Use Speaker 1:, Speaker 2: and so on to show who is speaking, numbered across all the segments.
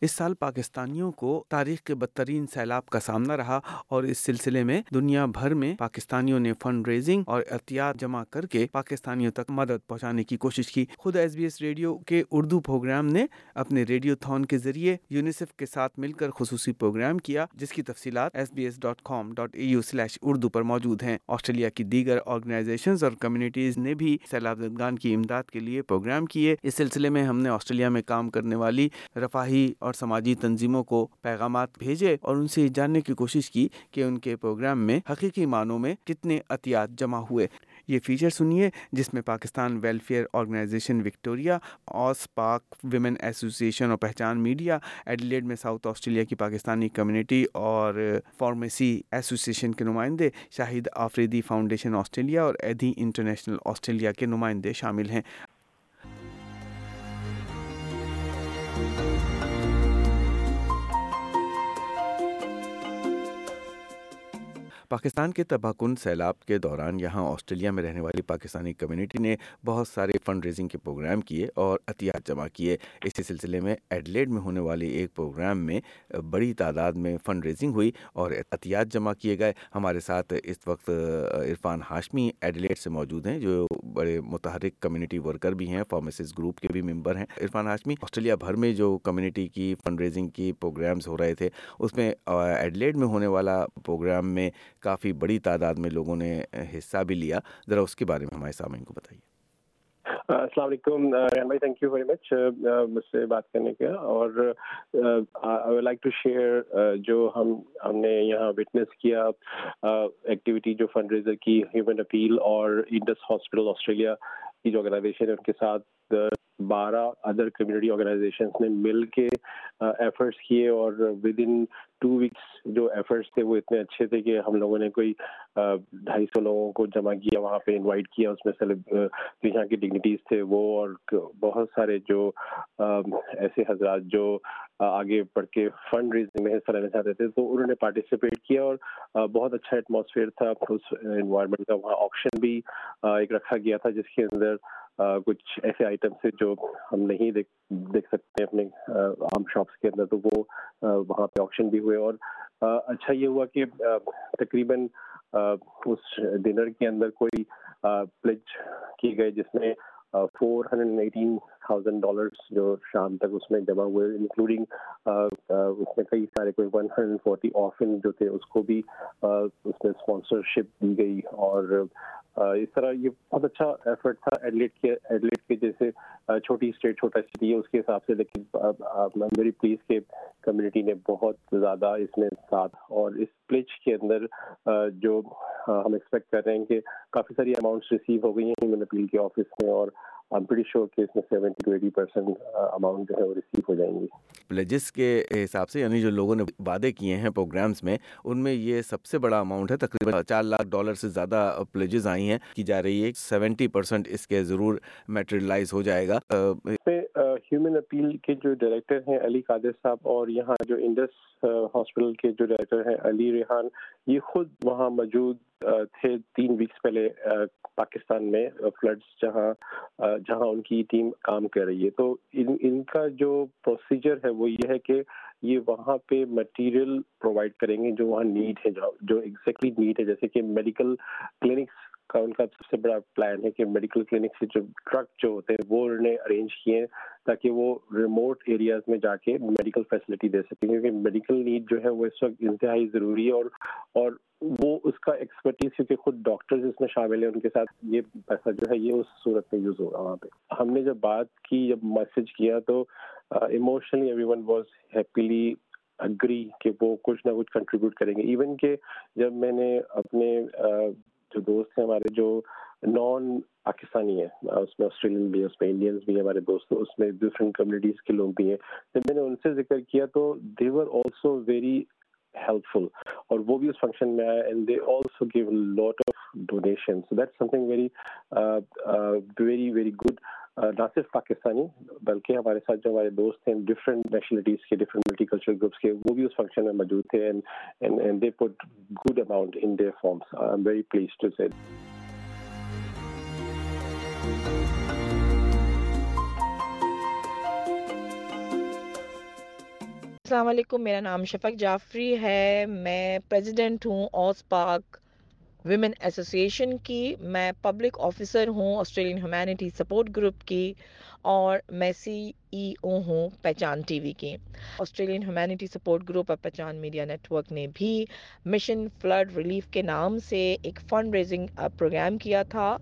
Speaker 1: اس سال پاکستانیوں کو تاریخ کے بدترین سیلاب کا سامنا رہا اور اس سلسلے میں دنیا بھر میں پاکستانیوں نے فنڈ ریزنگ اور احتیاط جمع کر کے پاکستانیوں تک مدد پہنچانے کی کوشش کی۔ خود ایس بی ایس ریڈیو کے اردو پروگرام نے اپنے ریڈیو تھون کے ذریعے یونیسیف کے ساتھ مل کر خصوصی پروگرام کیا، جس کی تفصیلات S B S dot com dot A U slash Urdu پر موجود ہیں۔ آسٹریلیا کی دیگر آرگنائزیشن اور کمیونٹیز نے بھی سیلاب زدگان کی امداد کے لیے پروگرام کیے۔ اس سلسلے میں ہم نے آسٹریلیا میں کام کرنے والی رفاہی اور اور سماجی تنظیموں کو پیغامات بھیجے اور ان سے جاننے کی کوشش کی کہ ان کے پروگرام میں حقیقی معنوں میں کتنے احتیاط جمع ہوئے۔ یہ فیچر سنیے جس میں Pakistan welfare organisation Victoria Aus Pak women association اور پہچان میڈیا، ایڈلیڈ میں ساؤتھ آسٹریلیا کی پاکستانی کمیونٹی اور فارمیسی ایسوسیشن کے نمائندے، شاہد آفریدی فاؤنڈیشن آسٹریلیا اور ایدھی انٹرنیشنل آسٹریلیا کے نمائندے شامل ہیں۔ پاکستان کے تباہ کن سیلاب کے دوران یہاں آسٹریلیا میں رہنے والی پاکستانی کمیونٹی نے بہت سارے فنڈ ریزنگ کے پروگرام کیے اور احتیاط جمع کیے۔ اسی سلسلے میں ایڈلیڈ میں ہونے والے ایک پروگرام میں بڑی تعداد میں فنڈ ریزنگ ہوئی اور احتیاط جمع کیے گئے۔ ہمارے ساتھ اس وقت عرفان ہاشمی ایڈلیڈ سے موجود ہیں جو بڑے متحرک کمیونٹی ورکر بھی ہیں فارمیسز گروپ کے بھی ممبر ہیں۔ عرفان ہاشمی آسٹریلیا بھر میں جو کمیونٹی کی فنڈ ریزنگ کی پروگرامز ہو رہے تھے، اس میں ایڈلیڈ میں ہونے والا پروگرام میں کافی بڑی تعداد میں لوگوں نے حصہ بھی لیا۔ ذرا اس کے بارے میں ہمارے سامعین کو بتائیے۔
Speaker 2: السلام علیکم ریحان بھائی تھینک یو ویری مچ مجھ سے بات کرنے کا اور آئی لائک ٹو شیئر جو ہم ہم نے یہاں وٹنس کیا ایکٹیویٹی جو فنڈ ریزر کی ہیومن اپیل اور انڈس ہاسپٹل آسٹریلیا کی جو آرگنائزیشن ہے، ان کے ساتھ بارہ ادر کمیونٹی آرگنائزیشنس نے مل کے ایفرٹس کیے اور ود ان ٹو ویکس جو ایفرٹس تھے وہ اتنے اچھے تھے کہ ہم لوگوں نے کوئی ڈھائی سو لوگوں کو جمع کیا، وہاں پہ انوائٹ کیا، اس میں جو یہاں کی ڈگنیٹیز تھے وہ اور بہت سارے جو ایسے حضرات جو آگے بڑھ کے فنڈ ریزنگ میں حصہ لینا چاہتے تھے تو انہوں نے پارٹیسپیٹ کیا اور بہت اچھا ایٹماسفیئر تھا، اس انوائرمنٹ کا، وہاں آپشن بھی ایک رکھا گیا تھا جس کے اندر کچھ ایسے آئٹمس ہیں جو ہم نہیں دیکھ دیکھ سکتے اپنے عام شاپس کے اندر، تو وہ وہاں پہ آپشن بھی ہوئے اور اچھا یہ ہوا کہ تقریباً اس ڈنر کے اندر کوئی پلج کی گئے جس میں four hundred eighteen thousand dollars جو شام تک اس میں جمع ہوئے انکلوڈنگ اس میں کئی سارے کوئی ون ہنڈریڈ فورٹی آفن جو تھے، اس کو بھی اس میں اسپانسرشپ دی گئی اور اس طرح یہ بہت اچھا ایفرٹ تھا ایڈلیٹ کے ایڈلیٹ کے جیسے چھوٹی اسٹیٹ چھوٹا سٹی ہے، اس کے حساب سے، لیکن ویری پلیز کے کمیونٹی نے بہت زیادہ اس میں ساتھ اور اس پلیچ کے اندر جو ہم ایکسپیکٹ کر رہے ہیں کہ کافی ساری اماؤنٹس ریسیو ہو گئی ہیں ہیومن اپیل کے آفس میں اور
Speaker 1: پلیجز کے حساب سے یعنی جو لوگوں نے وعدے کیے ہیں پروگرامز میں ان میں یہ سب سے بڑا اماؤنٹ ہے تقریباً چار لاکھ ڈالر سے زیادہ پلیجز آئی ہیں کی جا رہی ہے۔ سیونٹی پرسینٹ اس کے ضرور میٹریلائز ہو جائے گا۔
Speaker 2: ہیومن اپیل کے جو ڈائریکٹر ہیں علی قادر صاحب اور یہاں جو انڈس ہاسپٹل کے جو ڈائریکٹر ہیں علی ریحان یہ خود وہاں موجود تھے تین ویکس پہلے پاکستان میں فلڈس جہاں جہاں ان کی ٹیم کام کر رہی ہے۔ تو ان ان کا جو پروسیجر ہے وہ یہ ہے کہ یہ وہاں پہ مٹیریل پرووائڈ کریں گے جو وہاں نیڈ ہے، جو ایگزیکٹلی نیڈ ہے، جیسے کہ میڈیکل کلینکس کا ان کا سب سے بڑا پلان ہے کہ میڈیکل کلینک سے جو ٹرک جو ہوتے ہیں وہ انہوں نے ارینج کیے ہیں تاکہ وہ ریموٹ ایریاز میں جا کے میڈیکل فیسلٹی دے سکیں، کیونکہ میڈیکل نیڈ جو ہے وہ اس وقت انتہائی ضروری ہے اور اور وہ اس کا ایکسپرٹیز کیونکہ خود ڈاکٹرز اس میں شامل ہیں، ان کے ساتھ یہ پیسہ جو ہے یہ اس صورت میں یوز ہوگا وہاں پہ۔ ہم نے جب بات کی، جب میسج کیا تو emotionally everyone was happily agree کہ وہ کچھ نہ کچھ کنٹریبیوٹ کریں گے۔ ایون کہ جب میں نے اپنے جو دوست ہیں ہمارے، جو نان پاکستانی ہیں، اس میں آسٹریلین بھی اس میں انڈینس بھی ہیں، ہمارے دوست، اس میں ڈفرینٹ کمیونٹیز کے لوگ بھی ہیں۔ جب میں نے ان سے ذکر کیا تو they were also very helpful اور وہ بھی اس فنکشن میں آیا and they also gave lot of donation so that something very very very good نہ صرف پاکستانی، بلکہ ہمارے ساتھ جو ہمارے دوست ہیں ڈفرینٹ نیشنلٹیز کے ڈفرینٹ ملٹی کلچرل گروپس کے، وہ بھی اس فنکشن میں موجود تھے they put good amount in their forms I am very please to سے
Speaker 3: السلام علیکم، میرا نام شفق جعفری ہے، میں پریزیڈنٹ ہوں اوس پاک ویمن ایسوسیشن کی میں پبلک آفیسر ہوں آسٹریلین ہیومینٹی سپورٹ گروپ کی اور میں سی ای او ہوں پہچان ٹی وی کی۔ آسٹریلین ہیومینٹی سپورٹ گروپ اور پہچان میڈیا نیٹ ورک نے بھی مشن فلڈ ریلیف کے نام سے ایک فنڈ ریزنگ پروگرام کیا تھا،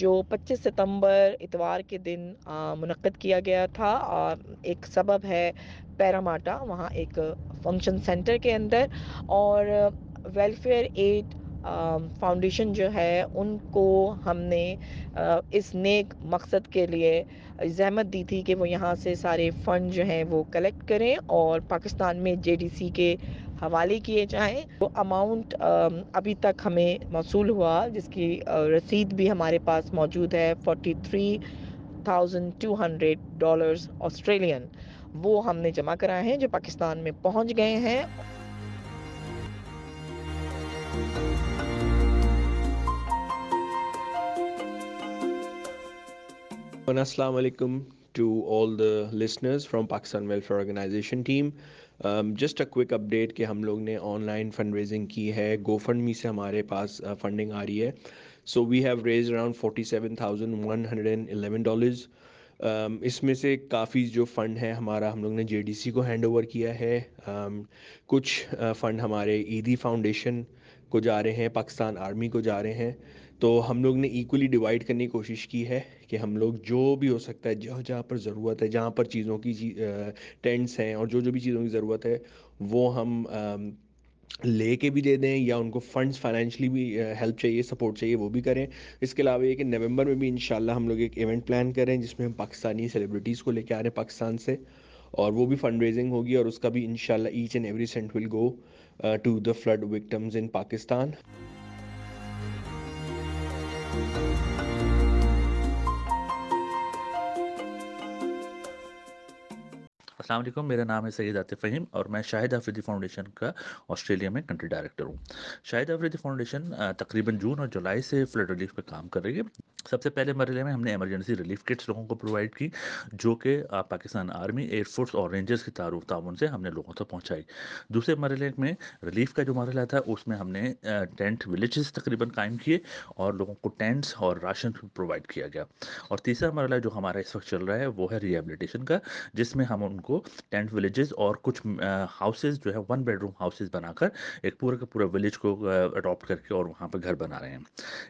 Speaker 3: جو پچیس ستمبر اتوار کے دن منعقد کیا گیا تھا۔ اور ایک سبب ہے پیراماٹا، وہاں ایک فنکشن سینٹر کے اندر اور ویلفیئر ایڈ فاؤنڈیشن جو ہے، ان کو ہم نے اس نیک مقصد کے لیے زحمت دی تھی کہ وہ یہاں سے سارے فنڈ جو ہیں وہ کلیکٹ کریں اور پاکستان میں جے ڈی سی کے حوالے کیے جائیں۔ وہ اماؤنٹ ابھی تک ہمیں موصول ہوا، جس کی رسید بھی ہمارے پاس موجود ہے forty three thousand two hundred dollars Australian وہ ہم نے جمع کرائے ہیں، جو پاکستان میں پہنچ گئے ہیں۔
Speaker 4: السلام علیکم to all the listeners from Pakistan welfare organisation team just a quick update کہ ہم لوگ نے آن لائن فنڈ ریزنگ کی ہے. گو فنڈ می سے ہمارے پاس فنڈنگ آ رہی ہے. So we have raise around forty seven thousand one hundred and eleven dollars اس میں سے کافی جو فنڈ ہے ہمارا ہم لوگ نے جے ڈی سی کو ہینڈ اوور کیا ہے۔ کچھ فنڈ ہمارے عیدی فاؤنڈیشن کو جا رہے ہیں پاکستان آرمی کو جا رہے ہیں۔ تو ہم لوگ نے ایکولی ڈیوائڈ کرنے کی کوشش کی ہے کہ ہم لوگ جو بھی ہو سکتا ہے، جہاں جہاں پر ضرورت ہے، جہاں پر چیزوں کی جی، ٹینٹس ہیں اور جو جو بھی چیزوں کی ضرورت ہے، وہ ہم لے کے بھی دے دیں یا ان کو فنڈس فائنینشلی بھی ہیلپ چاہیے سپورٹ چاہیے، وہ بھی کریں۔ اس کے علاوہ یہ کہ نومبر میں بھی انشاءاللہ ہم لوگ ایک ایونٹ پلان کریں جس میں ہم پاکستانی سیلیبریٹیز کو لے کے آ رہے ہیں پاکستان سے، اور وہ بھی فنڈ ریزنگ ہوگی اور اس کا بھی انشاءاللہ each and every cent will go to the flood victims in Pakistan
Speaker 5: السلام علیکم، میرا نام ہے سید عاطف فہیم اور میں شاہد افریدی فاؤنڈیشن کا آسٹریلیا میں کنٹری ڈائریکٹر ہوں۔ شاہد افریدی فاؤنڈیشن تقریباً جون اور جولائی سے فلڈ ریلیف پہ کام کر رہی ہے۔ سب سے پہلے مرحلے میں ہم نے ایمرجنسی ریلیف کٹس لوگوں کو پرووائڈ کی، جو کہ پاکستان آرمی ایئر فورس اور رینجرز کی تعارف تعاون سے ہم نے لوگوں تک پہنچائی۔ دوسرے مرحلے میں ریلیف کا جو مرحلہ تھا، اس میں ہم نے ٹینٹ ولیجز تقریباً قائم کیے اور لوگوں کو ٹینٹس اور راشن پرووائڈ کیا گیا۔ اور تیسرا مرحلہ جو ہمارا اس وقت چل رہا ہے، وہ ہے ریہیبلیٹیشن کا، جس میں ہم ان کو ٹینٹ ولیجز اور کچھ ہاؤسز جو ہے ون بیڈ روم ہاؤسز بنا کر ایک پورے کا پورا ولیج کو اڈاپٹ کر کے اور وہاں پہ گھر بنا رہے ہیں۔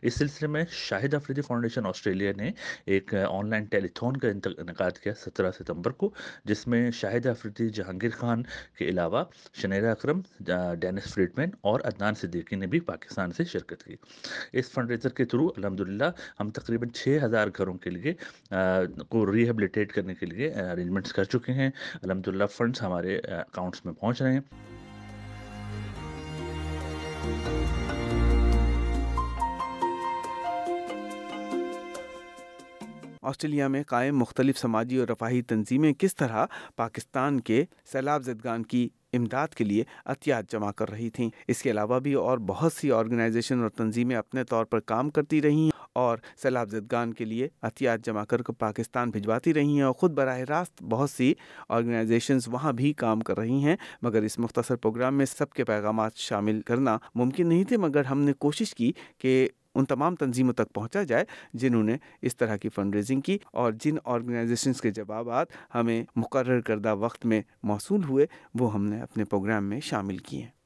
Speaker 5: اس سلسلے میں Shahid Afridi foundation foundation Australia نے ایک آن لائن ٹیلی تھون کا انعقاد کیا سترہ ستمبر کو، جس میں شاہد افریدی جہانگیر خان کے علاوہ شنیرا اکرم ڈینس فریڈمین اور عدنان صدیقی نے بھی پاکستان سے شرکت کی۔ اس فنڈ ریزر کے تھرو الحمد للہ ہم تقریباً چھ ہزار گھروں کے لیے کو ریہیبلیٹیٹ کرنے کے لیے ارینجمنٹس کر چکے ہیں۔ الحمد للہ فنڈس ہمارے اکاؤنٹس میں پہنچ رہے ہیں۔
Speaker 1: آسٹریلیا میں قائم مختلف سماجی اور رفاہی تنظیمیں کس طرح پاکستان کے سیلاب زدگان کی امداد کے لیے عطیات جمع کر رہی تھیں؟ اس کے علاوہ بھی اور بہت سی آرگنائزیشن اور تنظیمیں اپنے طور پر کام کرتی رہی ہیں اور سیلاب زدگان کے لیے عطیات جمع کر کے پاکستان بھجواتی رہی ہیں اور خود براہ راست بہت سی آرگنائزیشنز وہاں بھی کام کر رہی ہیں، مگر اس مختصر پروگرام میں سب کے پیغامات شامل کرنا ممکن نہیں تھے، مگر ہم نے کوشش کی کہ ان تمام تنظیموں تک پہنچا جائے جنہوں نے اس طرح کی فنڈ ریزنگ کی اور جن آرگنائزیشنس کے جوابات ہمیں مقرر کردہ وقت میں موصول ہوئے وہ ہم نے اپنے پروگرام میں شامل کیے۔